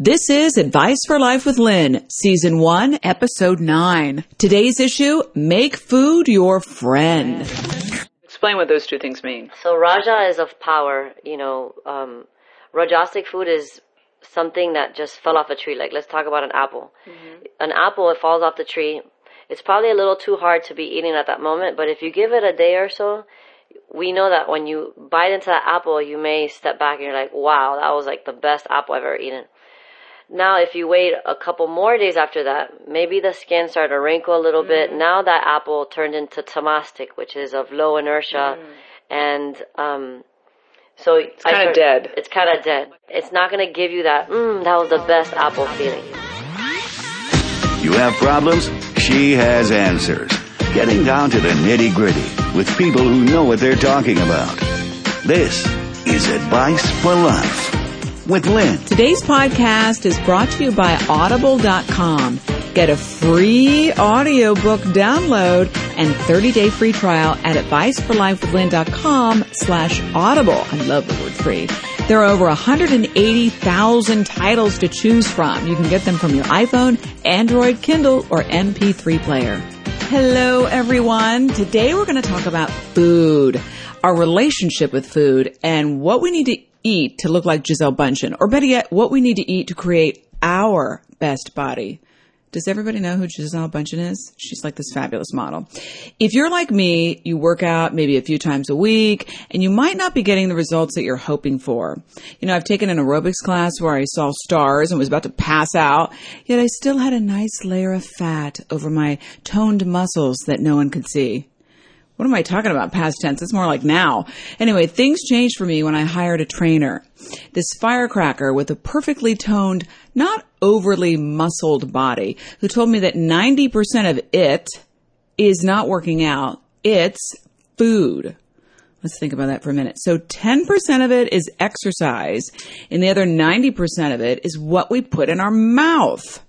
This is Advice for Life with Lynn, Season 1, Episode 9. Today's issue, make food your friend. Explain what those two things mean. So Raja is of power, you know, um, Rajasic food is something that just fell off a tree. Like, let's talk about an apple. Mm-hmm. An apple, it falls off the tree. It's probably a little too hard to be eating at that moment, but if you give it a day or so, we know that when you bite into that apple, you may step back and you're like, wow, that was like the best apple I've ever eaten. Now, if you wait a couple more days after that, maybe the skin started to wrinkle a little mm. bit. Now that apple turned into tamastic, which is of low inertia, mm. and um, so it's kind of dead. It's kind of dead. It's not going to give you that. Mm, that was the best apple feeling. You have problems. She has answers. Getting down to the nitty gritty with people who know what they're talking about. This is Advice for Life with Lynn. Today's podcast is brought to you by audible.com. Get a free audiobook download and 30-day free trial at adviceforlifewithlynn.com slash audible. I love the word free. There are over 180,000 titles to choose from. You can get them from your iPhone, Android, Kindle, or MP3 player. Hello, everyone. Today we're going to talk about food, our relationship with food, and what we need to eat to look like Gisele Bündchen, or better yet, what we need to eat to create our best body. Does everybody know who Gisele Bündchen is? She's like this fabulous model. If you're like me, you work out maybe a few times a week and you might not be getting the results that you're hoping for. You know, I've taken an aerobics class where I saw stars and was about to pass out, yet I still had a nice layer of fat over my toned muscles that no one could see. What am I talking about? Past tense. It's more like now. Anyway, things changed for me when I hired a trainer. This firecracker with a perfectly toned, not overly muscled body who told me that 90% of it is not working out. It's food. Let's think about that for a minute. So 10% of it is exercise and the other 90% of it is what we put in our mouth.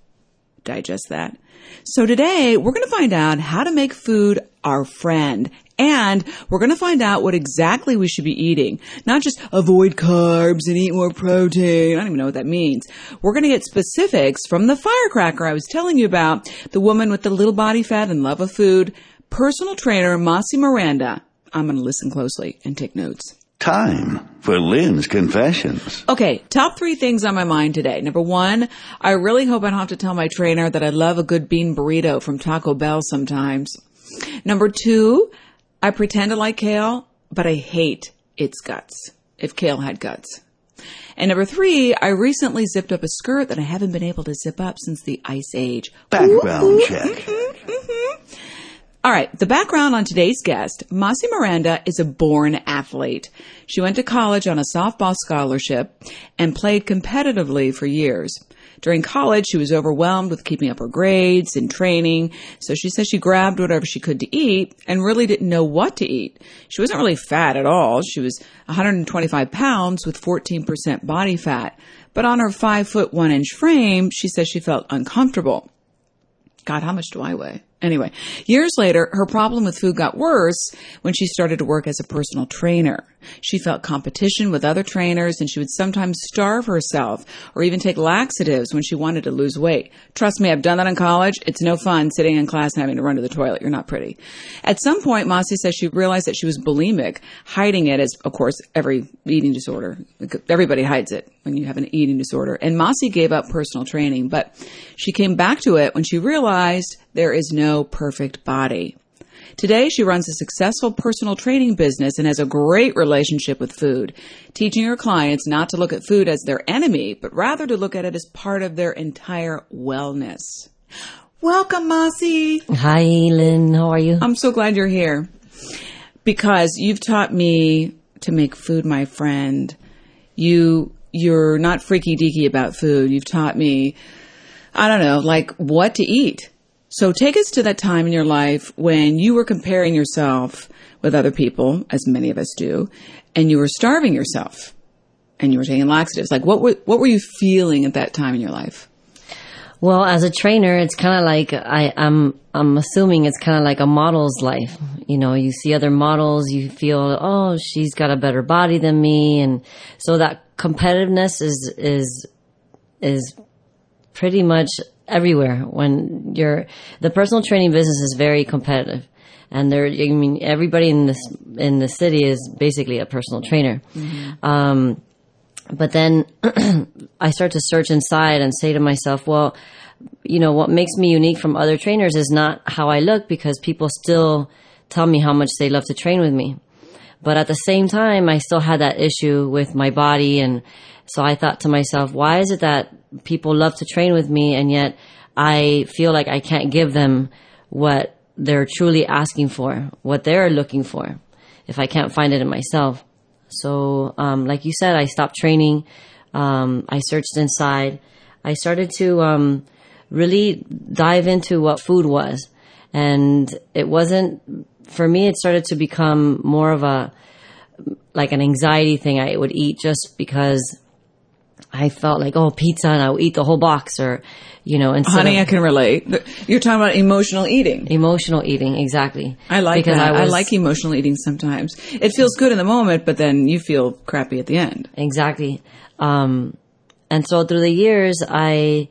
Digest that. So today we're going to find out how to make food our friend. And we're going to find out what exactly we should be eating. Not just avoid carbs and eat more protein. I don't even know what that means. We're going to get specifics from the firecracker I was telling you about, the woman with the little body fat and love of food, personal trainer Masi Miranda. I'm going to listen closely and take notes. Time for Lynn's Confessions. Okay, top three things on my mind today. Number one, I really hope I don't have to tell my trainer that I love a good bean burrito from Taco Bell sometimes. Number two, I pretend to like kale, but I hate its guts. If kale had guts. And number three, I recently zipped up a skirt that I haven't been able to zip up since the ice age. Background check. Mm-hmm, mm-hmm. All right, the background on today's guest, Masi Miranda is a born athlete. She went to college on a softball scholarship and played competitively for years. During college, she was overwhelmed with keeping up her grades and training, so she says she grabbed whatever she could to eat and really didn't know what to eat. She wasn't really fat at all. She was 125 pounds with 14% body fat. But on her 5 foot 1 inch frame, she says she felt uncomfortable. God, how much do I weigh? Anyway, years later, her problem with food got worse when she started to work as a personal trainer. She felt competition with other trainers and she would sometimes starve herself or even take laxatives when she wanted to lose weight. Trust me, I've done that in college. It's no fun sitting in class and having to run to the toilet. You're not pretty. At some point, Masi says she realized that she was bulimic, hiding it as, of course, every eating disorder. Everybody hides it when you have an eating disorder. And Masi gave up personal training, but she came back to it when she realized there is no perfect body. Today, she runs a successful personal training business and has a great relationship with food, teaching her clients not to look at food as their enemy, but rather to look at it as part of their entire wellness. Welcome, Masi. Hi, Lynn. How are you? I'm so glad you're here because you've taught me to make food my friend. You, you're not freaky deaky about food. You've taught me, I don't know, like what to eat so take us to that time in your life when you were comparing yourself with other people, as many of us do, and you were starving yourself and you were taking laxatives. Like what were, what were you feeling at that time in your life? Well, as a trainer, it's kind of like I, I'm. I'm assuming it's kind of like a model's life. You know, you see other models, you feel, oh, she's got a better body than me, and so that competitiveness is is is pretty much everywhere when you're the personal training business is very competitive. And there i mean everybody in this in the city is basically a personal trainer. Um, but then i start to search inside and say to myself well you know what makes me unique from other trainers is not how i look because people still tell me how much they love to train with me. But at the same time i still had that issue with my body. And so i thought to myself why is it that people love to train with me and yet I feel like I can't give them what they're truly asking for, what they're looking for, if I can't find it in myself. So, um, like you said, I stopped training. Um, I searched inside. I started to um, really dive into what food was, and it wasn't for me. It started to become more of a like an anxiety thing. I would eat just because I felt like, oh, pizza, and I'll eat the whole box, or you know, instead Honey, of I can relate. You're talking about emotional eating. emotional eating, exactly. I like because that. I, was- like emotional eating sometimes. It feels good in the moment, but then you feel crappy at the end. exactly. Um, and so through the years, I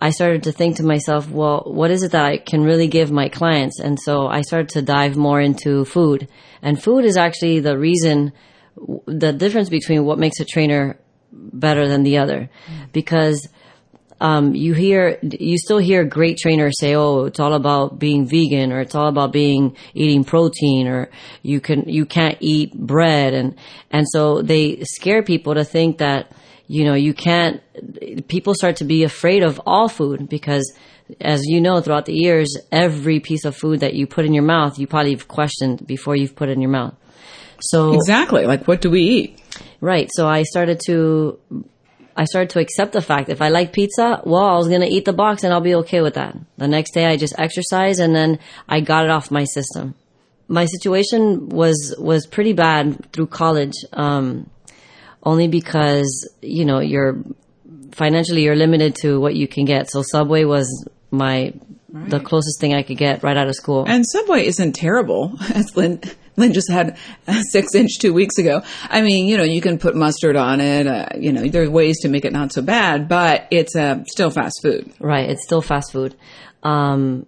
I started to think to myself, well, what is it that I can really give my clients? And so I started to dive more into food, and food is actually the reason, the difference between what makes a trainer better than the other, because um, you hear, you still hear great trainers say, "Oh, it's all about being vegan," or "It's all about being eating protein," or "You can, you can't eat bread," and and so they scare people to think that you know you can't. People start to be afraid of all food because, as you know, throughout the years, every piece of food that you put in your mouth, you probably have questioned before you've put in your mouth. So Exactly. Like, what do we eat? Right. So I started to, I started to accept the fact if I like pizza, well, I was going to eat the box and I'll be okay with that. The next day I just exercised and then I got it off my system. My situation was, was pretty bad through college. Um, only because, you know, you're financially, you're limited to what you can get. So Subway was my, the closest thing I could get right out of school. And Subway isn't terrible, as Lynn, Lynn just had a six inch two weeks ago. I mean, you know, you can put mustard on it. Uh, you know, there are ways to make it not so bad, but it's uh, still fast food. Right. It's still fast food. Um,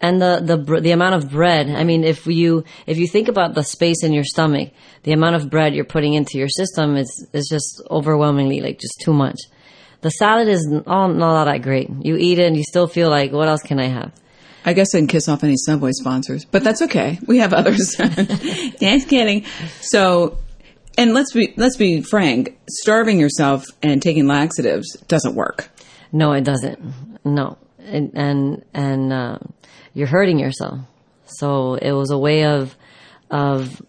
and the, the, the amount of bread. I mean, if you, if you think about the space in your stomach, the amount of bread you're putting into your system is, is just overwhelmingly like just too much. The salad is all, not all that great. You eat it and you still feel like, what else can I have? I guess I can kiss off any Subway sponsors, but that's okay. We have others. Just kidding. So, and let's be let's be frank. Starving yourself and taking laxatives doesn't work. No, it doesn't. No. And, and, and, uh, you're hurting yourself. So it was a way of, of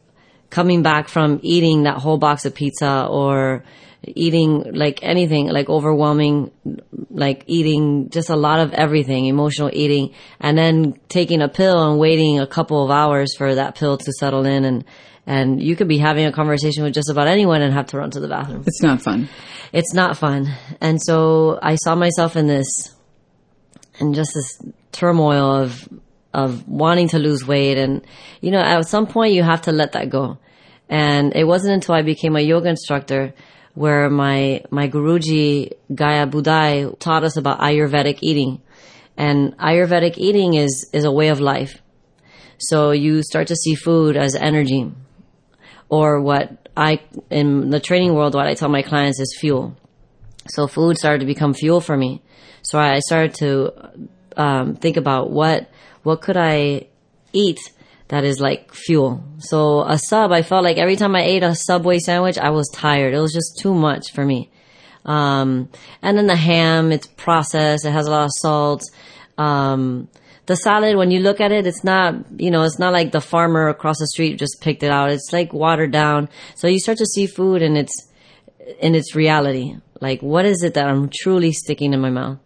coming back from eating that whole box of pizza or eating like anything, like overwhelming, like eating just a lot of everything, emotional eating, and then taking a pill and waiting a couple of hours for that pill to settle in and, and you could be having a conversation with just about anyone and have to run to the bathroom It's not fun. it's not fun. And so I saw myself in this, in just this turmoil of, of wanting to lose weight. And, you know, at some point you have to let that go. And it wasn't until I became a yoga instructor where my, my Guruji Gaya Budai taught us about Ayurvedic eating. And Ayurvedic eating is, is a way of life. So you start to see food as energy or what I, in the training world, what I tell my clients is fuel. So food started to become fuel for me. So I started to um, think about what what could I eat that is like fuel. So a sub, I felt like every time I ate a Subway sandwich, I was tired. It was just too much for me. Um, and then the ham, it's processed. It has a lot of salt. Um, the salad, when you look at it, it's not, you know, it's not like the farmer across the street just picked it out. It's like watered down. So you start to see food and it's, in its reality. Like, what is it that I'm truly sticking in my mouth?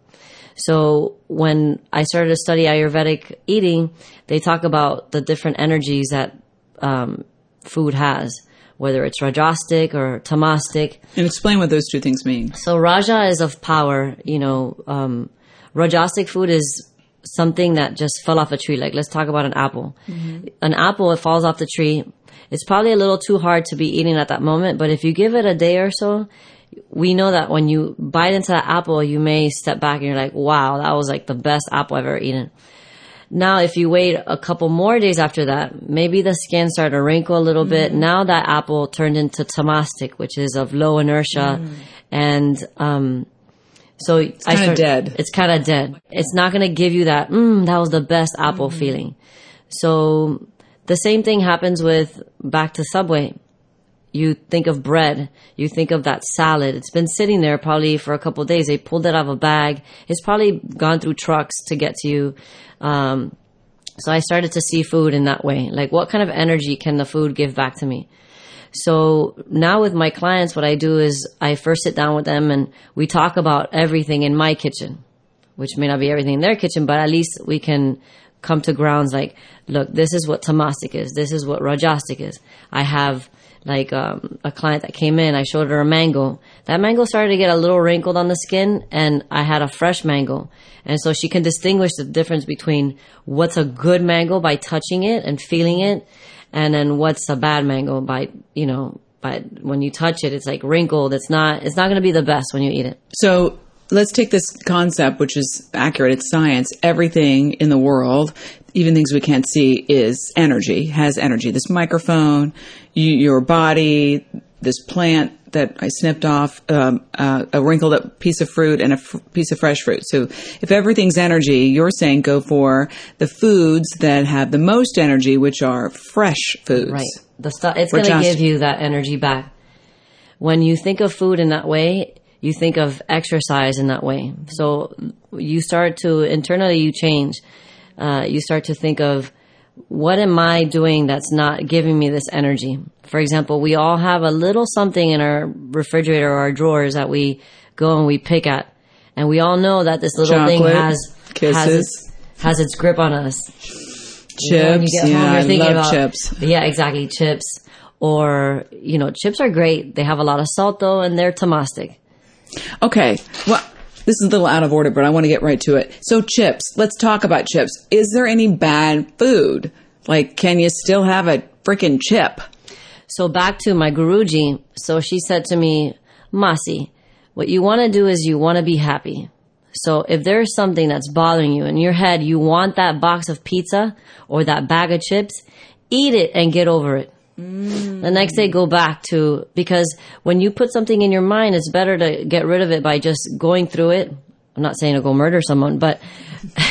So when I started to study Ayurvedic eating, they talk about the different energies that um, food has, whether it's rajastic or tamastic. And explain what those two things mean. So Raja is of power. You know, um, rajastic food is something that just fell off a tree. Like, let's talk about an apple. An apple, it falls off the tree. It's probably a little too hard to be eating at that moment, but if you give it a day or so, we know that when you bite into that apple, you may step back and you're like, wow, that was like the best apple I've ever eaten. Now, if you wait a couple more days after that, maybe the skin started to wrinkle a little bit. Now that apple turned into tamastic, which is of low inertia. And, um, so it's kinda dead. It's kind of dead. It's not going to give you that, mm, that was the best apple feeling. So the same thing happens with back to Subway. You think of bread. You think of that salad. It's been sitting there probably for a couple days. They pulled it out of a bag. It's probably gone through trucks to get to you. Um, so I started to see food in that way. Like, what kind of energy can the food give back to me? So now with my clients, what I do is I first sit down with them and we talk about everything in my kitchen, which may not be everything in their kitchen, but at least we can come to grounds like, look, this is what tamastic is. This is what rajastic is. I have like um, a client that came in. I showed her a mango. That mango started to get a little wrinkled on the skin, and I had a fresh mango. And so she can distinguish the difference between what's a good mango by touching it and feeling it, and then what's a bad mango by you know by when you touch it, it's like wrinkled. It's not. It's not going to be the best when you eat it. So let's take this concept, which is accurate. It's science. Everything in the world, even things we can't see, is energy, has energy. This microphone, you, your body, this plant that I snipped off, um, uh, a wrinkled up piece of fruit and a f- piece of fresh fruit. So if everything's energy, you're saying go for the foods that have the most energy, which are fresh foods. Right. The stuff it's going to give you that energy back. When you think of food in that way, you think of exercise in that way. So you start to internally you change. Uh, you start to think of what am I doing that's not giving me this energy? For example, we all have a little something in our refrigerator or our drawers that we go and we pick at, and we all know that this little thing Chocolate, has has kisses. its, has its grip on us. Chips. You get home, yeah, I love about- chips. Yeah, exactly. Chips. Or, you know, chips are great. They have a lot of salt though, and they're tamastic. Okay. Well, this is a little out of order, but I want to get right to it. So chips. Let's talk about chips. Is there any bad food? Like, can you still have a freaking chip? So back to my Guruji. So she said to me, Masi, what you want to do is you want to be happy. So if there's something that's bothering you in your head, you want that box of pizza or that bag of chips, eat it and get over it. Mm. The next day, go back to, because when you put something in your mind, it's better to get rid of it by just going through it. I'm not saying to go murder someone, but,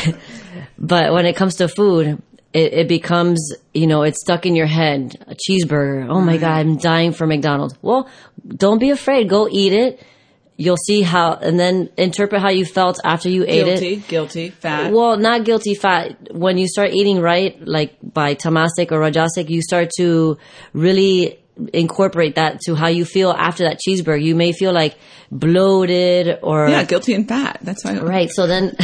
but when it comes to food, it, it becomes, you know, it's stuck in your head. A cheeseburger. Oh my God, I'm dying for McDonald's. Well, don't be afraid. Go eat it. You'll see how, and then interpret how you felt after you ate it. Guilty, guilty, fat. Well, not guilty fat. When you start eating right, like by tamasic or rajasic, you start to really incorporate that to how you feel after that cheeseburger. You may feel like bloated or yeah, guilty and fat. That's why. right. So then,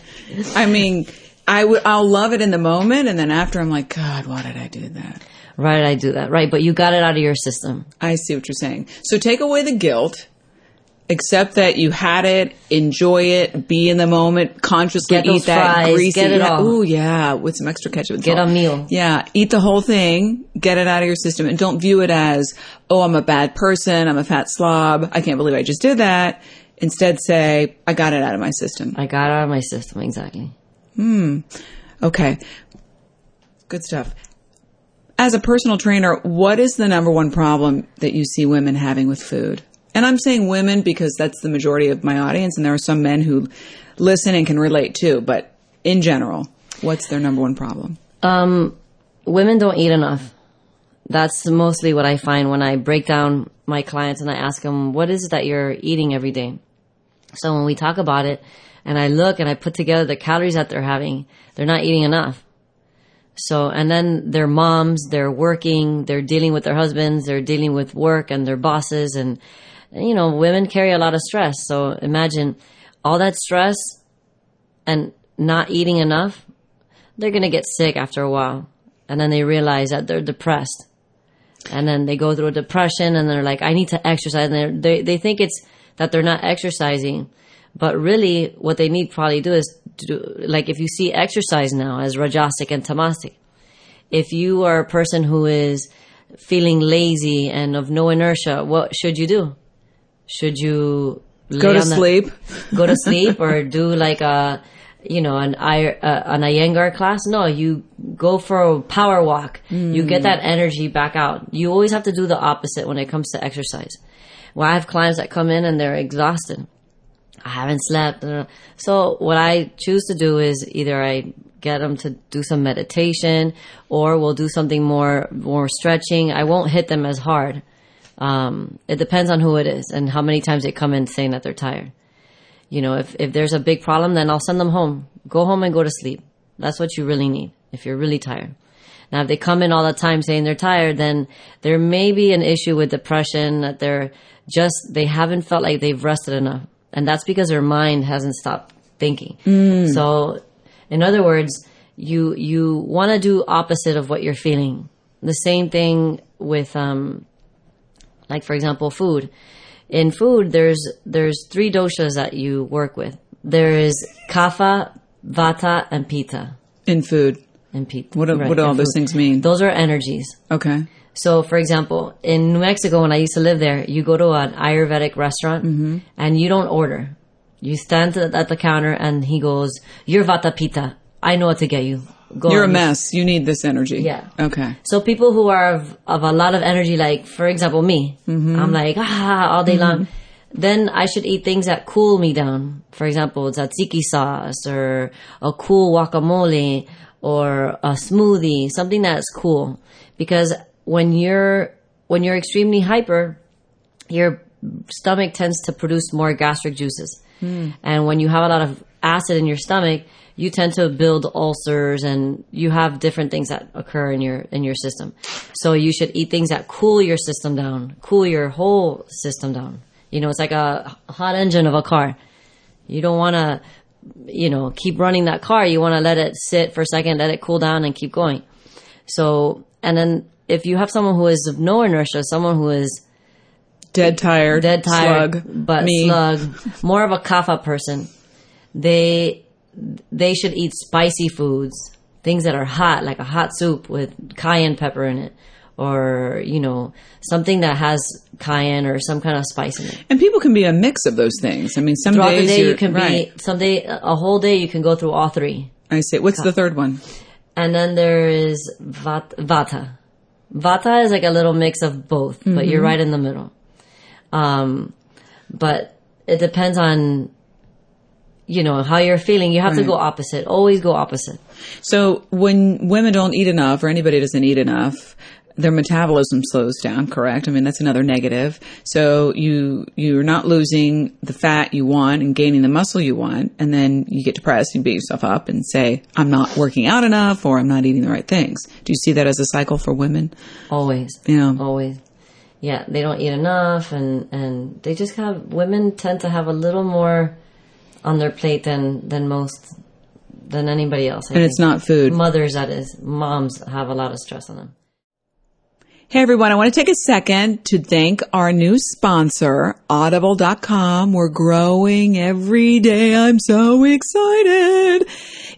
I mean, I would. I'll love it in the moment, and then after, I'm like, God, why did I do that? right, I do that. Right, but you got it out of your system. I see what you're saying. So take away the guilt. Accept that you had it, enjoy it, be in the moment, consciously eat that fries, greasy. get it yeah, all. Ooh, yeah, with some extra ketchup. Get salt. a meal. Yeah, eat the whole thing, get it out of your system, and don't view it as, oh, I'm a bad person, I'm a fat slob, I can't believe I just did that. Instead, say, I got it out of my system. I got it out of my system exactly. Hmm. Okay, good stuff. As a personal trainer, what is the number one problem that you see women having with food? And I'm saying women because that's the majority of my audience, and there are some men who listen and can relate too. But in general, what's their number one problem? Um, women don't eat enough. That's mostly what I find when I break down my clients and I ask them, what is it that you're eating every day? So when we talk about it and I look and I put together the calories that they're having, they're not eating enough. So, and then they're moms, they're working, they're dealing with their husbands, they're dealing with work and their bosses and, you know, women carry a lot of stress. So imagine all that stress and not eating enough, they're going to get sick after a while. And then they realize that they're depressed. And then they go through a depression and they're like, I need to exercise. And they, they think it's that they're not exercising. But really, what they need probably do is do, like if you see exercise now as rajasic and tamastic, if you are a person who is feeling lazy and of no inertia, what should you do? Should you Go to the- sleep. go to sleep or do like a you know an I uh, an Iyengar class? No you go for a power walk. You get that energy back out. You always have to do the opposite when it comes to exercise. Well I have clients that come in and they're exhausted. I haven't slept. So what I choose to do is either I get them to do some meditation or we'll do something more more stretching. I won't hit them as hard um, it depends on who it is and how many times they come in saying that they're tired you know, if, if there's a big problem, then I'll send them home. Go home and go to sleep. That's what you really need if you're really tired. Now, if they come in all the time saying they're tired, then there may be an issue with depression that they're just, they haven't felt like they've rested enough. And that's because their mind hasn't stopped thinking. So, in other words, you, you want to do opposite of what you're feeling. The same thing with, um, like for example, food. In food, there's there's three doshas that you work with. There is kapha, vata, and pitta. In food. And pitta. What do- what do in all those things mean? Those are energies. Okay. So, for example, in New Mexico, when I used to live there, you go to an Ayurvedic restaurant Mm-hmm. and you don't order. You stand at at the counter and he goes, "You're vata pitta. I know what to get you. Go You're a mess. You need this energy. Yeah. Okay. So people who are of, of a lot of energy, like for example me, mm-hmm. I'm like ah all day long. Mm-hmm. Then I should eat things that cool me down. For example, tzatziki sauce or a cool guacamole or a smoothie, something that's cool. Because when you're when you're extremely hyper, your stomach tends to produce more gastric juices. Hmm. And when you have a lot of acid in your stomach, you tend to build ulcers and you have different things that occur in your in your system. So you should eat things that cool your system down, cool your whole system down. You know, it's like a hot engine of a car. You don't want to you know, keep running that car. You want to let it sit for a second, let it cool down and keep going. So, and then if you have someone who is of no inertia, someone who is Dead tired. dead tired, Slug. but Me. slug, more of a kapha person. They they should eat spicy foods, things that are hot, like a hot soup with cayenne pepper in it, or you know something that has cayenne or some kind of spice in it. And people can be a mix of those things. I mean, some Throughout days the day, you can right. be some day a whole day you can go through all three. I see. What's the third one? And then there is vat- vata. Vata is like a little mix of both, but you're right in the middle. Um, but it depends on, you know, how you're feeling. You have to go opposite. Always go opposite. So when women don't eat enough or anybody doesn't eat enough, their metabolism slows down, correct? I mean, that's another negative. So you, you're not losing the fat you want and gaining the muscle you want. And then you get depressed and beat yourself up and say, I'm not working out enough or I'm not eating the right things. Do you see that as a cycle for women? Always. Yeah. Always. Yeah, they don't eat enough and, and they just have, women tend to have a little more on their plate than, than most, than anybody else. I And it's not food. Mothers, that is. Moms have a lot of stress on them. Hey everyone, I want to take a second to thank our new sponsor, audible.com. We're growing every day. I'm so excited.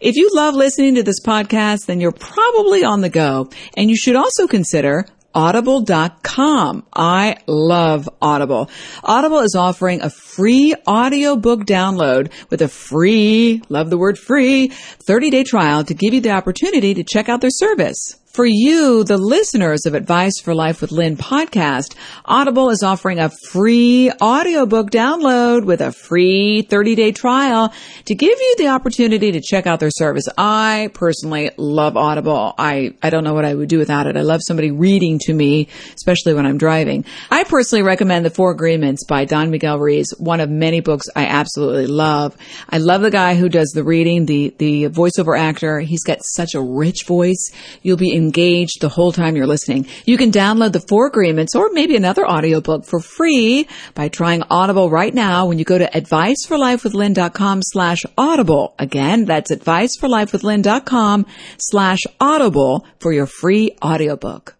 If you love listening to this podcast, then you're probably on the go and you should also consider audible.com. I love Audible. Audible is offering a free audiobook download with a free, love the word free, 30 day trial to give you the opportunity to check out their service. For you, the listeners of Advice for Life with Lynn podcast, Audible is offering a free audiobook download with a free 30 day trial to give you the opportunity to check out their service. I personally love Audible. I, I don't know what I would do without it. I love somebody reading to me, especially when I'm driving. I personally recommend The Four Agreements by Don Miguel Ruiz, one of many books I absolutely love. I love the guy who does the reading, the, the voiceover actor. He's got such a rich voice. You'll be engaged the whole time you're listening. You can download the four agreements or maybe another audiobook for free by trying Audible right now when you go to adviceforlifewithlynn.com slash audible. Again, that's adviceforlifewithlynn.com slash audible for your free audiobook.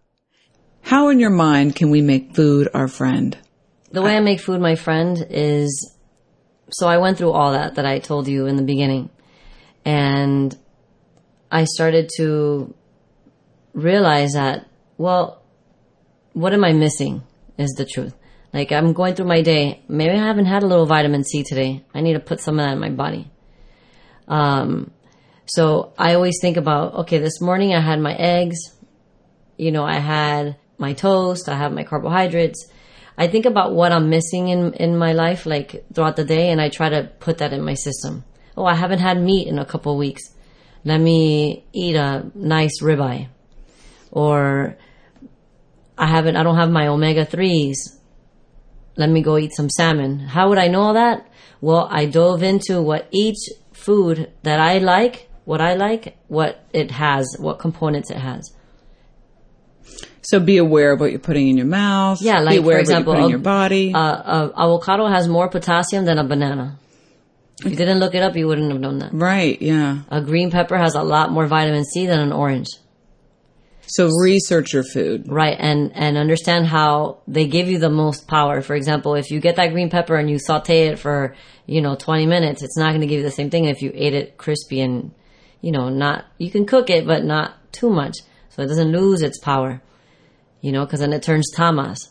How in your mind can we make food our friend? The way I make food my friend is so I went through all that that I told you in the beginning. And I started to realize that, well, what am I missing is the truth. Like I'm going through my day. Maybe I haven't had a little vitamin C today. I need to put some of that in my body. Um, so I always think about, okay, this morning I had my eggs. You know, I had my toast. I have my carbohydrates. I think about what I'm missing in, in my life, like throughout the day, and I try to put that in my system. Oh, I haven't had meat in a couple weeks. Let me eat a nice ribeye. Or I haven't, I don't have my omega 3s. Let me go eat some salmon. How would I know all that? Well, I dove into what each food that I like, what I like, what it has, what components it has. So be aware of what you're putting in your mouth. Yeah, like be aware for of what example, you're putting in your body. Uh, uh, avocado has more potassium than a banana. If you didn't look it up, you wouldn't have known that. right. Yeah. A green pepper has a lot more vitamin C than an orange. So research your food. Right, and and understand how they give you the most power. For example, if you get that green pepper and you saute it for you know twenty minutes, it's not going to give you the same thing if you ate it crispy and you know not. You can cook it, but not too much, so it doesn't lose its power. You know, because then it turns tamas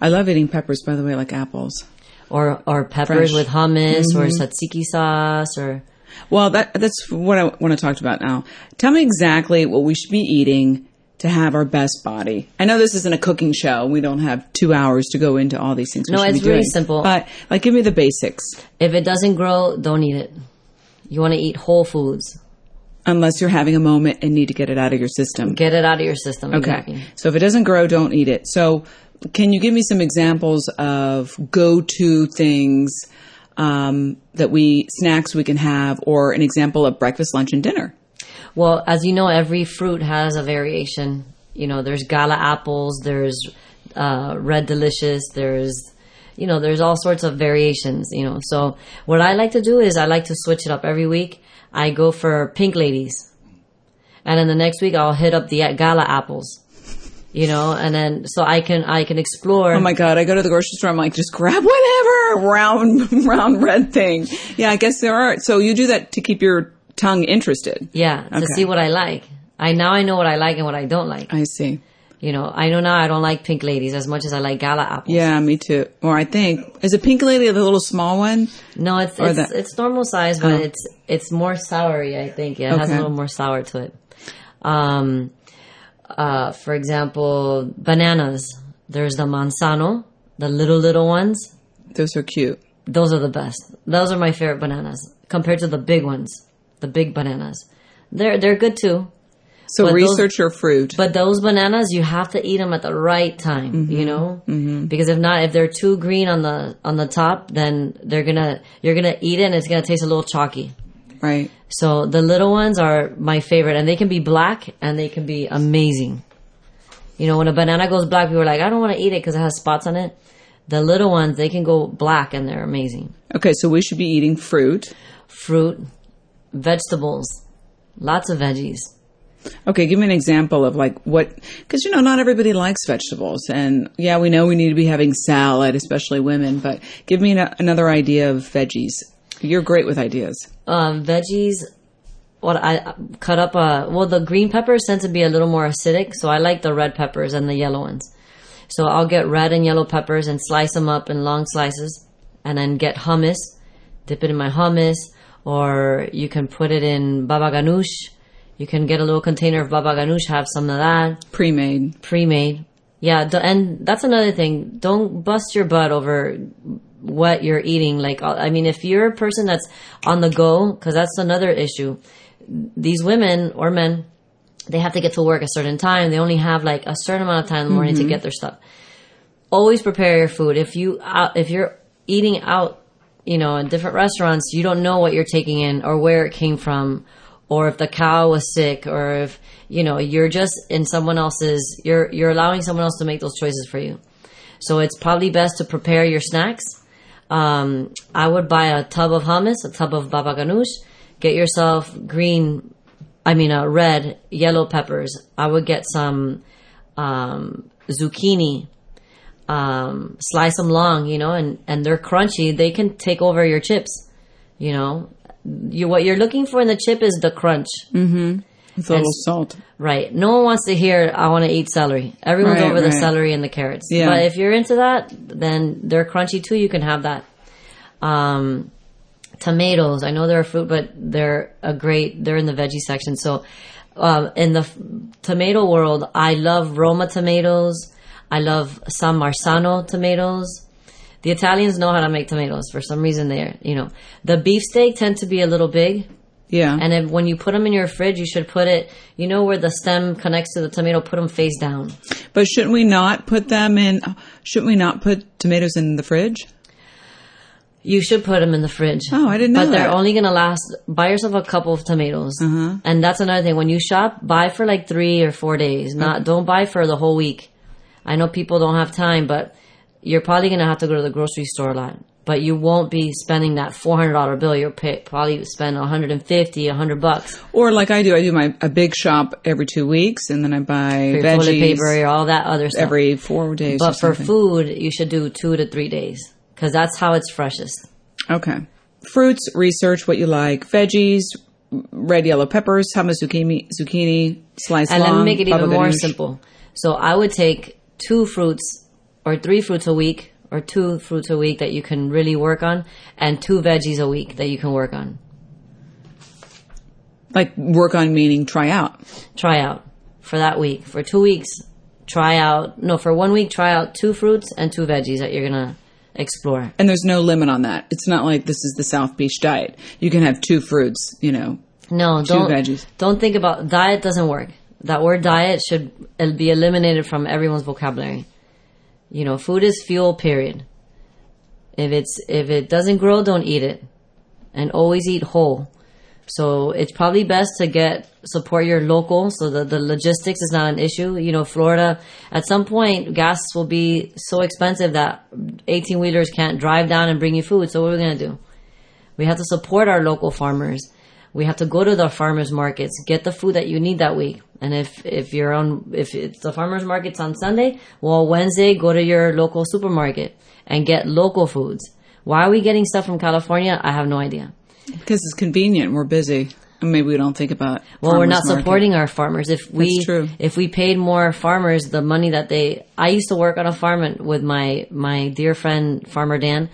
I love eating peppers, by the way, like apples. or or peppers Fresh. with hummus or mm-hmm. tzatziki sauce or Well, that that's what I want to talk about now. Tell me exactly what we should be eating to have our best body. I know this isn't a cooking show. We don't have two hours to go into all these things. No, it's really doing. simple. But like, give me the basics. if it doesn't grow, don't eat it. You want to eat whole foods. Unless you're having a moment and need to get it out of your system. Get it out of your system. Okay. Exactly. So if it doesn't grow, don't eat it. So can you give me some examples of go-to things um, that we snacks we can have, or an example of breakfast, lunch, and dinner? Well, as you know, every fruit has a variation. You know, there's gala apples, there's uh, red delicious, there's, you know, there's all sorts of variations. You know, so what I like to do is I like to switch it up every week. I go for pink ladies, and then the next week I'll hit up the gala apples. You know, and then so I can I can explore. Oh my god! I go to the grocery store. I'm like, just grab whatever round, round red thing. Yeah, I guess there are. So you do that to keep your tongue interested. yeah, to Okay. see what I like. I now I know what I like and what I don't like. I see. You know, I know now I don't like pink ladies as much as I like gala apples. Yeah, me too. Or I think is a pink lady the little small one? No, it's Or it's, that- it's normal size, but Oh. it's it's more soury. I think yeah, it has a little more sour to it. Um, uh, for example, bananas. There's the manzano, the little little ones. Those are cute. Those are the best. Those are my favorite bananas compared to the big ones, the big bananas. They're they're good too. So But those- research your fruit. But those bananas, you have to eat them at the right time, Mm-hmm. you know, mm-hmm. because if not, if they're too green on the on the top, then they're gonna you're gonna eat it and it's gonna taste a little chalky. right. So the little ones are my favorite, and they can be black and they can be amazing. You know, when a banana goes black, people are like, I don't want to eat it because it has spots on it. The little ones, they can go black and they're amazing. Okay, so we should be eating fruit. Fruit, vegetables, lots of veggies. Okay, give me an example of like what, because you know, not everybody likes vegetables. And yeah, we know we need to be having salad, especially women, but give me an, another idea of veggies. You're great with ideas. um, veggies. What I cut up, uh, well, the green peppers tend to be a little more acidic, so I like the red peppers and the yellow ones. So I'll get red and yellow peppers and slice them up in long slices, and then get hummus, dip it in my hummus, or you can put it in baba ganoush. You can get a little container of baba ganoush, have some of that Pre made. pre-made. Yeah, and that's another thing. Don't bust your butt over what you're eating. Like, uh, I mean, if you're a person that's on the go, because that's another issue. These women or men, they have to get to work a certain time. They only have like a certain amount of time in the morning to get their stuff. Always prepare your food. If you out, if you're eating out, you know, in different restaurants, you don't know what you're taking in or where it came from, or if the cow was sick, or if you know you're just in someone else's. You're you're allowing someone else to make those choices for you. So it's probably best to prepare your snacks. Um, I would buy a tub of hummus, a tub of baba ganoush. Get yourself green, I mean, uh, red, yellow peppers. I would get some um, zucchini. Um, slice them long, you know, and and they're crunchy. They can take over your chips. You know, you what you're looking for in the chip is the crunch. Mm-hmm. With a little salt. Right. No one wants to hear, I want to eat celery. Everyone's Right, over the celery and the carrots. Yeah. But if you're into that, then they're crunchy too. You can have that. Um, tomatoes. I know they're a fruit, but they're a great, they're in the veggie section. So, um, in the f- tomato world, I love Roma tomatoes. I love San Marzano tomatoes. The Italians know how to make tomatoes. For some reason, they're, you know, the beefsteak tend to be a little big. Yeah. And if, when you put them in your fridge, you should put it, you know, where the stem connects to the tomato, put them face down. but shouldn't we not put them in? Shouldn't we not put tomatoes in the fridge? You should put them in the fridge. Oh, I didn't know But they're that. Uh-huh. only going to last, buy yourself a couple of tomatoes. And that's another thing. When you shop, buy for like three or four days. Not, don't buy for the whole week. I know people don't have time, but you're probably going to have to go to the grocery store a lot. But you won't be spending that $400 bill. You'll pay, probably spend 150, 100 bucks Or like I do, I do my a big shop every two weeks, and then I buy veggies toilet paper or all that other stuff. every four days. or But for food, you should do two to three days because that's how it's freshest. Okay. Fruits, research what you like. Veggies, red, yellow peppers, hummus, zucchini, zucchini, sliced And let long, me make it even more simple. So I would take two fruits or three fruits a week or two fruits a week that you can really work on and two veggies a week that you can work on. Like work on meaning try out. Try out for that week. For two weeks, try out, no, for one week, try out two fruits and two veggies that you're going to explore. And there's no limit on that. It's not like this is the South Beach diet. You can have two fruits, you know. No, Two don't veggies. don't think about diet. Doesn't work. That word diet should be eliminated from everyone's vocabulary. You know, food is fuel. Period. If it's if it doesn't grow, don't eat it, and always eat whole. So it's probably best to get support your local, so that the logistics is not an issue. You know, Florida at some point gas will be so expensive that eighteen wheelers can't drive down and bring you food. So what are we gonna do? We have to support our local farmers. We have to go to the farmers markets, get the food that you need that week. And if, if you're on, if it's the farmers market's on Sunday, well, Wednesday, go to your local supermarket and get local foods. Why are we getting stuff from California? I have no idea. Because it's convenient. We're busy. And maybe we don't think about Well, we're not market. supporting our farmers. If we, if we paid more farmers the money that they, I used to work on a farm with my, my dear friend, Farmer Dan,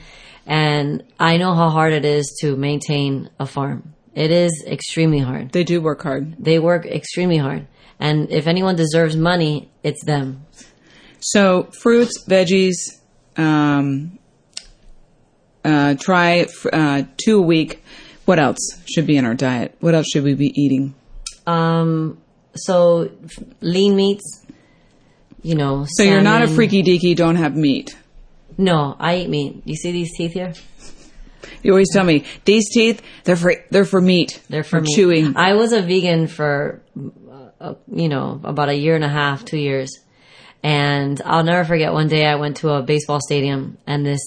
and I know how hard it is to maintain a farm. It is extremely hard. They do work hard. They work extremely hard. And if anyone deserves money, it's them. So fruits, veggies, um, uh, try uh, two a week. What else should be in our diet? What else should we be eating? Um, so f- lean meats, you know. So you're not a freaky deaky. Don't have meat. No, I eat meat. You see these teeth here? You always tell me these teeth. They're for they're for meat. They're for me. chewing. I was a vegan for, uh, you know, about a year and a half, two years. And I'll never forget one day I went to a baseball stadium and this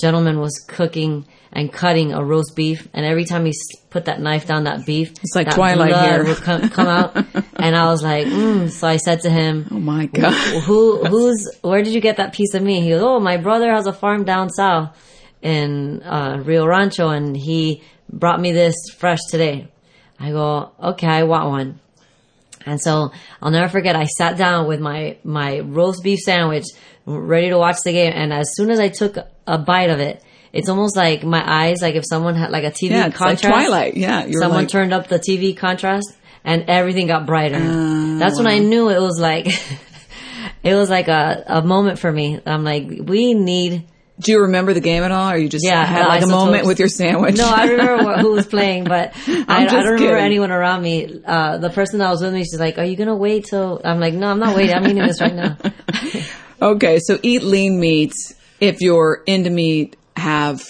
gentleman was cooking and cutting a roast beef. And every time he put that knife down that beef, It's like that Twilight blood here. would come, come out. and I was like, mm. so I said to him, oh my god! who who's where did you get that piece of meat? He goes, oh, my brother has a farm down south in uh, Rio Rancho, and he brought me this fresh today. I go, okay, I want one. And so I'll never forget. I sat down with my my roast beef sandwich, ready to watch the game, and as soon as I took a bite of it, it's almost like my eyes, like if someone had like a TV Yeah, it's like. Twilight. Yeah, you're someone like- turned up the TV contrast, and everything got brighter. That's when I knew it was like, it was like a a moment for me. I'm like, we need. Do you remember the game at all, or you just Yeah, had like a moment with your sandwich? No, I remember what, who was playing, but I, I don't remember kidding. anyone around me. Uh, the person that was with me, she's like, "Are you gonna wait till?" I'm like, "No, I'm not waiting. I'm eating this right now." okay, so eat lean meats. If you're into meat, have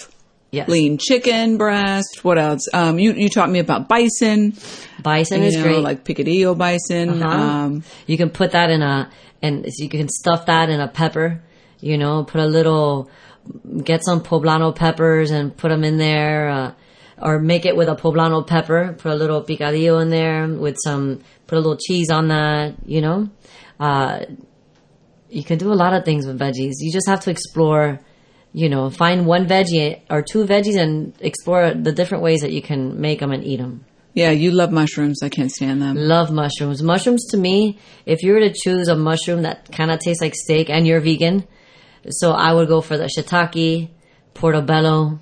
Yes, lean chicken breast. What else? Um, you you taught me about bison. bison you is know, great. like picadillo bison. Uh-huh. Um, you can put that in a, and you can stuff that in a pepper. You know, put a little, get some poblano peppers and put them in there, uh, or make it with a poblano pepper. Put a little picadillo in there with some, put a little cheese on that. You know, uh, you can do a lot of things with veggies. You just have to explore. You know, find one veggie or two veggies and explore the different ways that you can make them and eat them. Yeah, you love mushrooms. I can't stand them. Love mushrooms. Mushrooms to me, if you were to choose a mushroom that kind of tastes like steak and you're vegan, so I would go for the shiitake, portobello,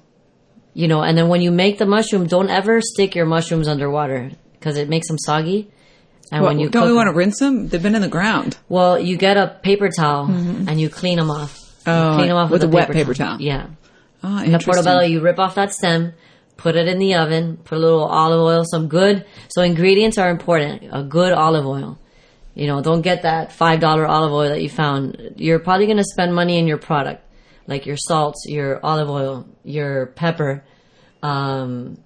you know, and then when you make the mushroom, don't ever stick your mushrooms underwater because it makes them soggy. And Well, when you don't we want to rinse them? They've been in the ground. well, you get a paper towel mm-hmm. and you clean them off. You Oh, clean them off with with, a wet paper towel. Yeah. Oh, And the portobello, you rip off that stem, put it in the oven, put a little olive oil, some good. So ingredients are important. A good olive oil. You know, don't get that five dollar olive oil that you found. You're probably going to spend money in your product, like your salts, your olive oil, your pepper. Um,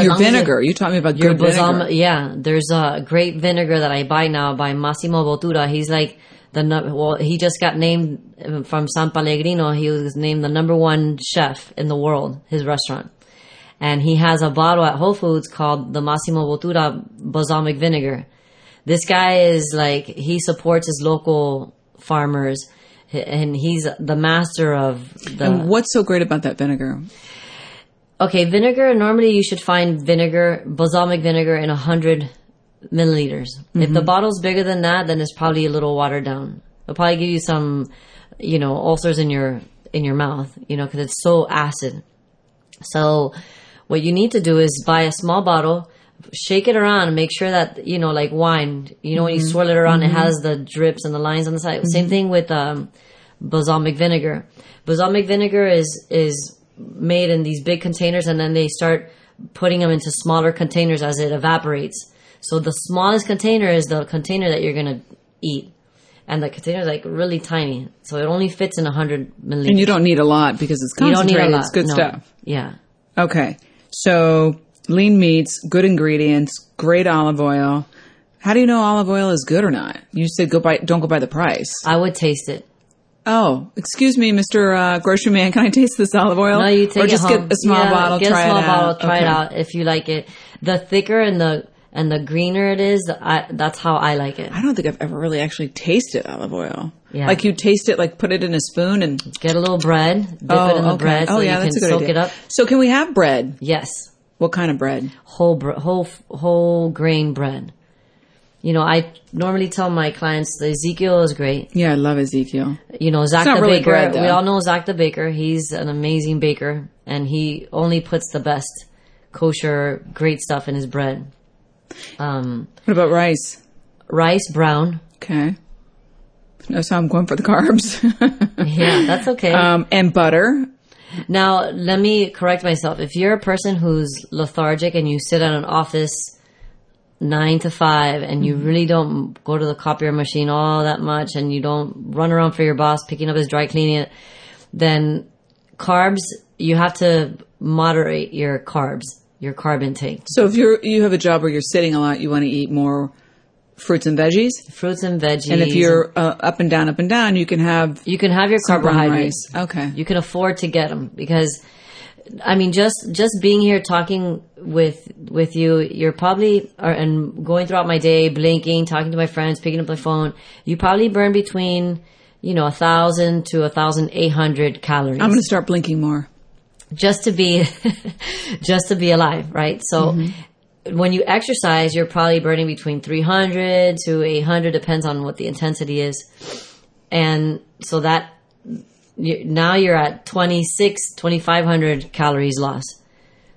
Your as it- vinegar. You taught me about your good vinegar. balsam, yeah. There's a great vinegar that I buy now by Massimo Bottura. He's like the well, he just got named uh, from San Pellegrino. He was named the number one chef in the world. His restaurant, and he has a bottle at Whole Foods called the Massimo Bottura balsamic vinegar. This guy is like he supports his local farmers, and he's the master of the. And what's so great about that vinegar? Okay, vinegar. Normally, you should find vinegar, balsamic vinegar, in a hundred milliliters. If the mm-hmm. bottle's bigger than that, then it's probably a little watered down. It'll probably give you some, you know, ulcers in your in your mouth. You know, because it's so acid. So, what you need to do is buy a small bottle, shake it around, and make sure that you know, like wine. You know, when you mm-hmm. swirl it around, it mm-hmm. has the drips and the lines on the side. Same mm-hmm. thing with um, balsamic vinegar. Balsamic vinegar is is made in these big containers, and then they start putting them into smaller containers as it evaporates. So the smallest container is the container that you're gonna eat, and the container is like really tiny, so it only fits in hundred milliliters. And you don't need a lot because it's You don't need concentrated. a lot. It's good no. stuff. Yeah. Okay. So lean meats, good ingredients, great olive oil. How do you know olive oil is good or not? You said go buy, don't go by the price. I would taste it. Oh, excuse me, Mr. Uh, grocery man. Can I taste this olive oil? No, you take or it just home. get a small Yeah, bottle, Get try a small it bottle, out. try it out if you like it. The thicker and the and the greener it is, I, that's how I like it. I don't think I've ever really actually tasted olive oil. Yeah. Like you taste it, like put it in a spoon and Get a little bread, dip oh, it in the okay. bread so oh yeah, you can soak idea. it up. So can we have bread? Yes, What kind of bread? whole br- whole whole grain bread. You know, I normally tell my clients the Ezekiel is great. Yeah, I love Ezekiel. You know, Zak the really baker. bread, we all know Zak the baker. He's an amazing baker, and he only puts the best kosher, great stuff in his bread. Um, What about rice? rice brown. Okay. That's how I'm going for the carbs. Yeah, that's okay. um, and butter. Now, let me correct myself. If you're a person who's lethargic and you sit at an office nine to five and you mm-hmm. really don't go to the copier machine all that much and you don't run around for your boss picking up his dry cleaning then carbs, you have to moderate your carbs, your carb intake. So if you're you have a job where you're sitting a lot, you want to eat more fruits and veggies. Fruits and veggies. And if you're uh, up and down, up and down, you can have you can have your carbohydrates. Okay. you can afford to get them because I mean just just being here talking with with you you're probably or, and going throughout my day blinking talking to my friends picking up my phone you probably burn between you know a thousand to a thousand eight hundred calories I'm going to start blinking more. just to be just to be alive right so when you exercise you're probably burning between 300 to 800 depends on what the intensity is. And so that you, now you're at 26 2500 calories lost.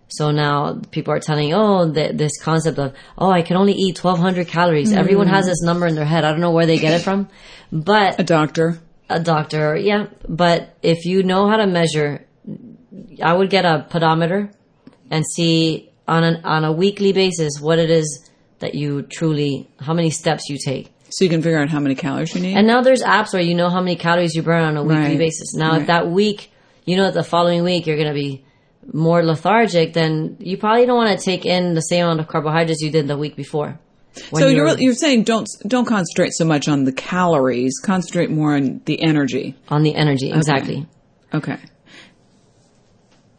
So now people are telling oh th- this concept of oh i can only eat 1200 calories. Mm. Everyone has this number in their head. I don't know where they get it from but A doctor. a doctor, yeah. But if you know how to measure, I would get a pedometer and see on an on a weekly basis what it is that you truly how many steps you take. So you can figure out how many calories you need. And now there's apps where you know how many calories you burn on a weekly Right. basis. Now Right. if that week, you know that the following week you're going to be more lethargic, then you probably don't want to take in the same amount of carbohydrates you did the week before. So you're- you're you're saying don't don't concentrate so much on the calories. Concentrate more on the energy. on the energy, exactly. Okay.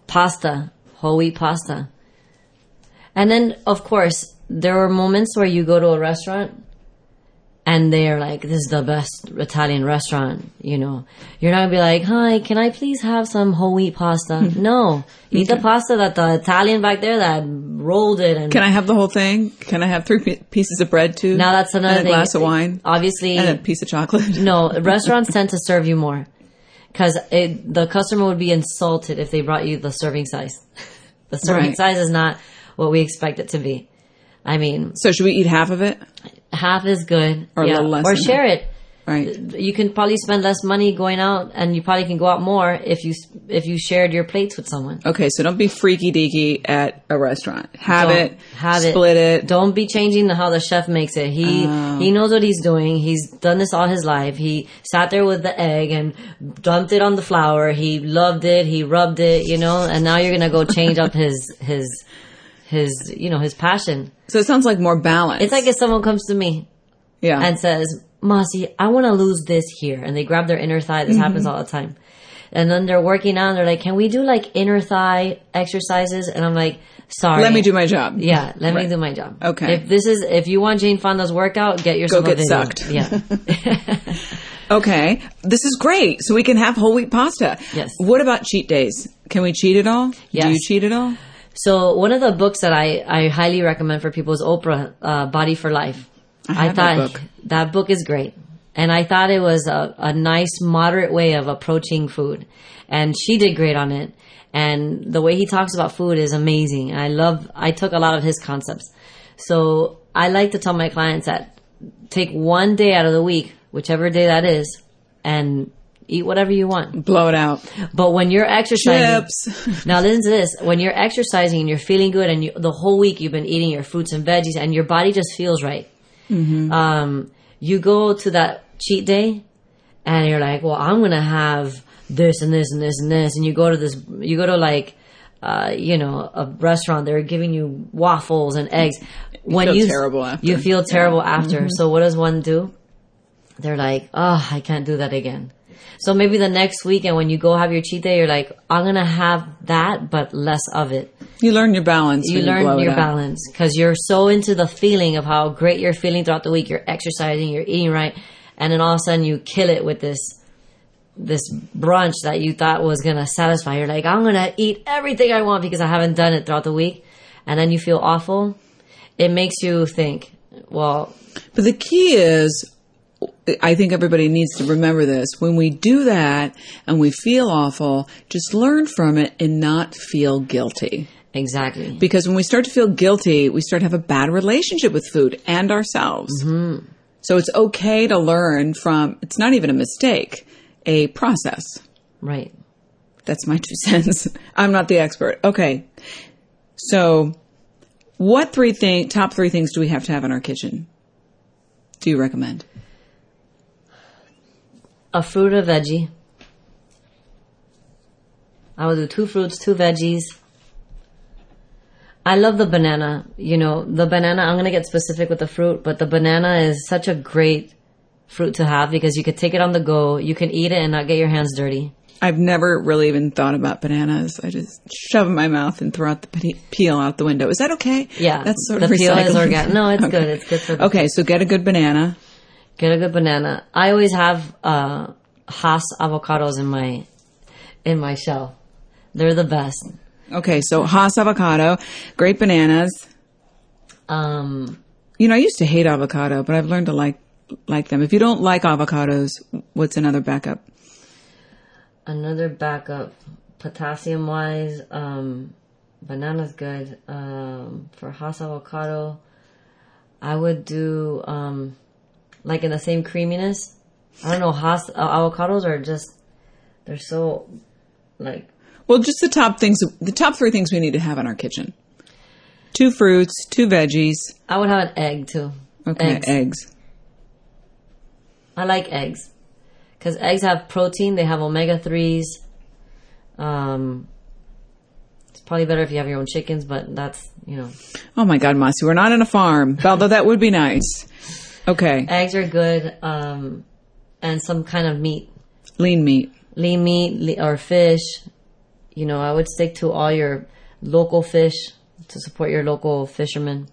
pasta, whole wheat pasta. And then, of course, there are moments where you go to a restaurant and they're like, this is the best Italian restaurant, you know. You're not gonna be like, hi, can I please have some whole wheat pasta? Mm-hmm. no. Eat the pasta that the Italian back there that rolled it and Can I have the whole thing? Can I have three pieces of bread too? now that's another and a thing. glass of wine Obviously, and a piece of chocolate. no restaurants tend to serve you more because the customer would be insulted if they brought you the serving size. the serving Right. size is not what we expect it to be. I mean, So should we eat half of it? half is good, Or a little less or share it. Right. You can probably spend less money going out, and you probably can go out more if you if you shared your plates with someone. Okay, so don't be freaky deaky at a restaurant. Have Don't it. have it, split it. Don't be changing the, how the chef makes it. He Oh. he knows what he's doing. He's done this all his life. He sat there with the egg and dumped it on the flour. He loved it. He rubbed it, you know. And now you're gonna go change up his his his you know his passion. So it sounds like more balance. It's like if someone comes to me yeah. and says, Mossy, I want to lose this here. And they grab their inner thigh. This Mm-hmm. happens all the time. And then they're working on. they're like, can we do like inner thigh exercises? And I'm like, sorry. Let me do my job. Yeah, let Right. me do my job. Okay. If this is, if you want Jane Fonda's workout, get yourself go get sucked. Yeah. Okay, this is great. So we can have whole wheat pasta. Yes. What about cheat days? Can we cheat at all? Yes. Do you cheat at all? So one of the books that I, I highly recommend for people is Oprah, uh, Body for Life. I have that book. that book is great. And I thought it was a, a nice, moderate way of approaching food. And she did great on it. And the way he talks about food is amazing. I love, I took a lot of his concepts. So I like to tell my clients that take one day out of the week, whichever day that is, and eat whatever you want. Blow it out. But when you're exercising, Chips. now listen to this: when you're exercising and you're feeling good, and you, the whole week you've been eating your fruits and veggies, and your body just feels right, um, you go to that cheat day, and you're like, "Well, I'm gonna have this and this and this and this," and you go to this, you go to like. Uh, you know, a restaurant, they're giving you waffles and eggs. When feel terrible after. You feel terrible after. So what does one do? They're like, oh, I can't do that again. So maybe the next weekend when you go have your cheat day, you're like, I'm gonna have that, but less of it. You learn your balance. You learn your balance because you're so into the feeling of how great you're feeling throughout the week. You're exercising, you're eating right, and then all of a sudden you kill it with this this brunch that you thought was gonna satisfy. You're like, I'm gonna eat everything I want because I haven't done it throughout the week, and then you feel awful. It makes you think, well, But the key is, I think everybody needs to remember this. When we do that and we feel awful, just learn from it and not feel guilty. exactly. Because when we start to feel guilty, we start to have a bad relationship with food and ourselves. Mm-hmm. So it's okay to learn from, it's not even a mistake, a process. Right. That's my two cents. I'm not the expert. Okay. So what three thing, top three things do we have to have in our kitchen? Do you recommend? A fruit or veggie. I will do two fruits, two veggies. I love the banana. You know, the banana, I'm going to get specific with the fruit, but the banana is such a great fruit to have because you could take it on the go. You can eat it and not get your hands dirty. I've never really even thought about bananas. I just shove them in my mouth and throw out the peel out the window. Is that okay? Yeah. That's sort the of peel is organic. No, it's good. It's good for the Okay, so get a good banana. Get a good banana. I always have uh Hass avocados in my in my shelf. They're the best. Okay, so Hass avocado, great bananas. Um You know, I used to hate avocado, but I've learned to like like them. If you don't like avocados, what's another backup? Another backup, potassium wise, um, banana's good. Um, for Hass avocado, I would do um, like in the same creaminess. I don't know. Hass uh, avocados are just they're so like Well, just the top things, the top three things we need to have in our kitchen. Two fruits, two veggies. I would have an egg too. Okay, Eggs. eggs. I like eggs because eggs have protein. They have omega threes. Um, it's probably better if you have your own chickens, but that's you know Oh my God, Masi, we're not on a farm. Although that would be nice. Okay, eggs are good. Um, and some kind of meat. lean meat. lean meat le- or fish. You know, I would stick to all your local fish to support your local fishermen.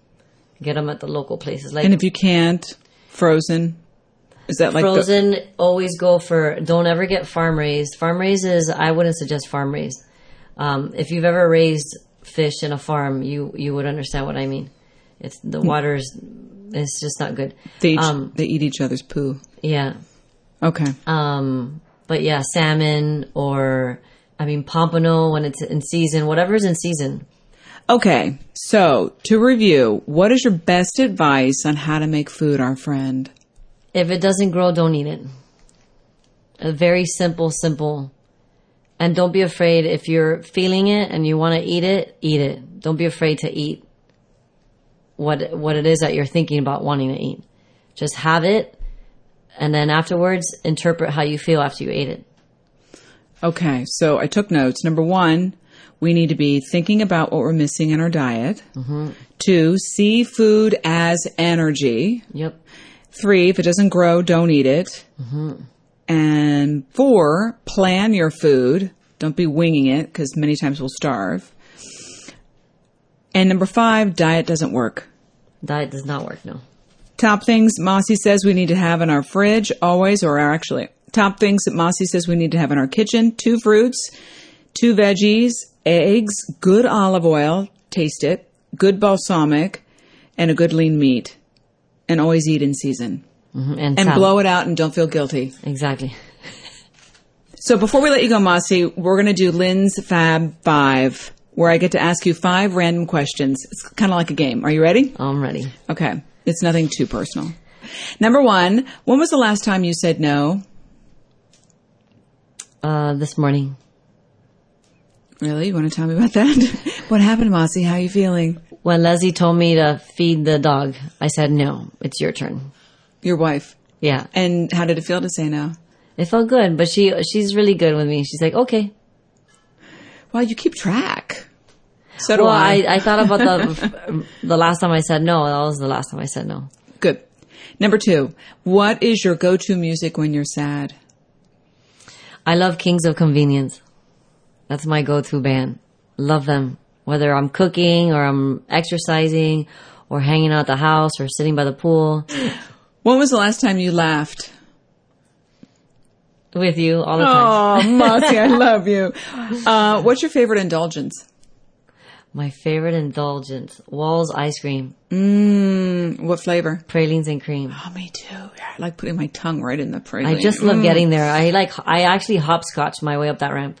Get them at the local places. Like And if you can't, frozen. Is that like the, frozen, always go for. Don't ever get farm raised. Farm raised is I wouldn't suggest farm raised. Um, if you've ever raised fish in a farm, you you would understand what I mean. It's the water's it's just not good. They each, Um, they eat each other's poo. Yeah. Okay. Um, but yeah, salmon or I mean pompano when it's in season, whatever's in season. Okay. So to review, what is your best advice on how to make food, our friend? If it doesn't grow, don't eat it. A very simple, simple. And don't be afraid if you're feeling it and you want to eat it, eat it. Don't be afraid to eat what what it is that you're thinking about wanting to eat. Just have it and then afterwards interpret how you feel after you ate it. Okay. So I took notes. Number one, we need to be thinking about what we're missing in our diet. Mm-hmm. Two, see food as energy. Yep. Three, if it doesn't grow, don't eat it. Mm-hmm. And four, plan your food. Don't be winging it because many times we'll starve. And number five, diet doesn't work. Diet does not work, no. Top things Mossy says we need to have in our fridge always, or actually, top things that Mossy says we need to have in our kitchen two fruits, two veggies, eggs, good olive oil, taste it, good balsamic, and a good lean meat. And always eat in season. Mhm. And, And blow it out and don't feel guilty. Exactly. So before we let you go, Mossy, we're going to do Lynn's Fab Five, where I get to ask you five random questions. It's kind of like a game. Are you ready? I'm ready. Okay. It's nothing too personal. Number one, when was the last time you said no? Uh, this morning. Really? You want to tell me about that? what happened, Mossy? How are you feeling? When Leslie told me to feed the dog, I said, no, it's your turn. Your wife. Yeah. And how did it feel to say no? It felt good, but she, she's really good with me. She's like, okay. Well, you keep track. So do Well, I. I, I thought about the, the last time I said no. That was the last time I said no. Good. Number two, what is your go-to music when you're sad? I love Kings of Convenience. That's my go-to band. Love them. Whether I'm cooking or I'm exercising or hanging out at the house or sitting by the pool When was the last time you laughed? With you all the time. Oh, Mossy, I love you. Uh, what's your favorite indulgence? My favorite indulgence, Wall's ice cream, Mm, what flavor? pralines and cream. Oh, me too. Yeah, I like putting my tongue right in the praline. I just love getting there. I like, I actually hopscotch my way up that ramp.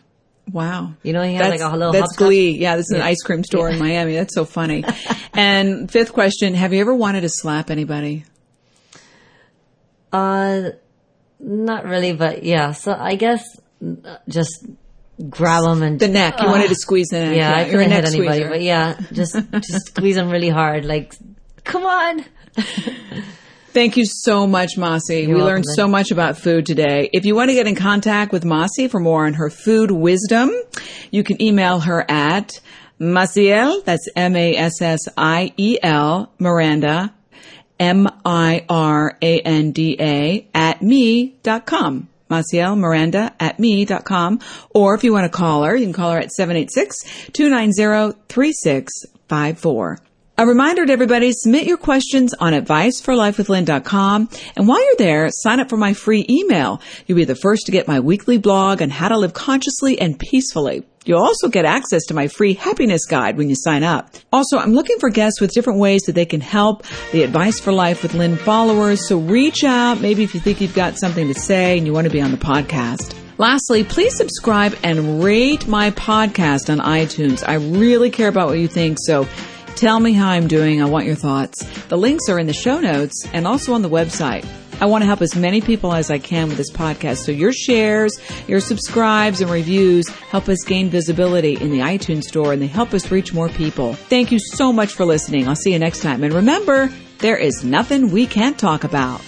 Wow. You know, he has that's, like a little That's hopscotch. Glee. Yeah, this is an ice cream store in Miami. That's so funny. and fifth question, have you ever wanted to slap anybody? Uh, not really, but yeah. So I guess just grab them and The neck. You wanted to squeeze the neck. yeah, I couldn't hit anybody, squeezer. but yeah, just just squeeze them really hard. Like, come on. Thank you so much, Mossy. we welcome, learned so much about food today. If you want to get in contact with Mossy for more on her food wisdom, you can email her at Massiel, that's M-A-S-S-I-E-L, Miranda, M-I-R-A-N-D-A, at me dot com. Massiel Miranda at me dot com. Or if you want to call her, you can call her at 786-290-3654. A reminder to everybody, submit your questions on adviceforlifewithlynn.com. And while you're there, sign up for my free email. You'll be the first to get my weekly blog on how to live consciously and peacefully. You'll also get access to my free happiness guide when you sign up. Also, I'm looking for guests with different ways that they can help the Advice for Life with Lynn followers. So reach out, maybe if you think you've got something to say and you want to be on the podcast. Lastly, please subscribe and rate my podcast on iTunes. I really care about what you think, so tell me how I'm doing. I want your thoughts. The links are in the show notes and also on the website. I want to help as many people as I can with this podcast. So your shares, your subscribes and reviews help us gain visibility in the iTunes store and they help us reach more people. Thank you so much for listening. I'll see you next time. And remember, there is nothing we can't talk about.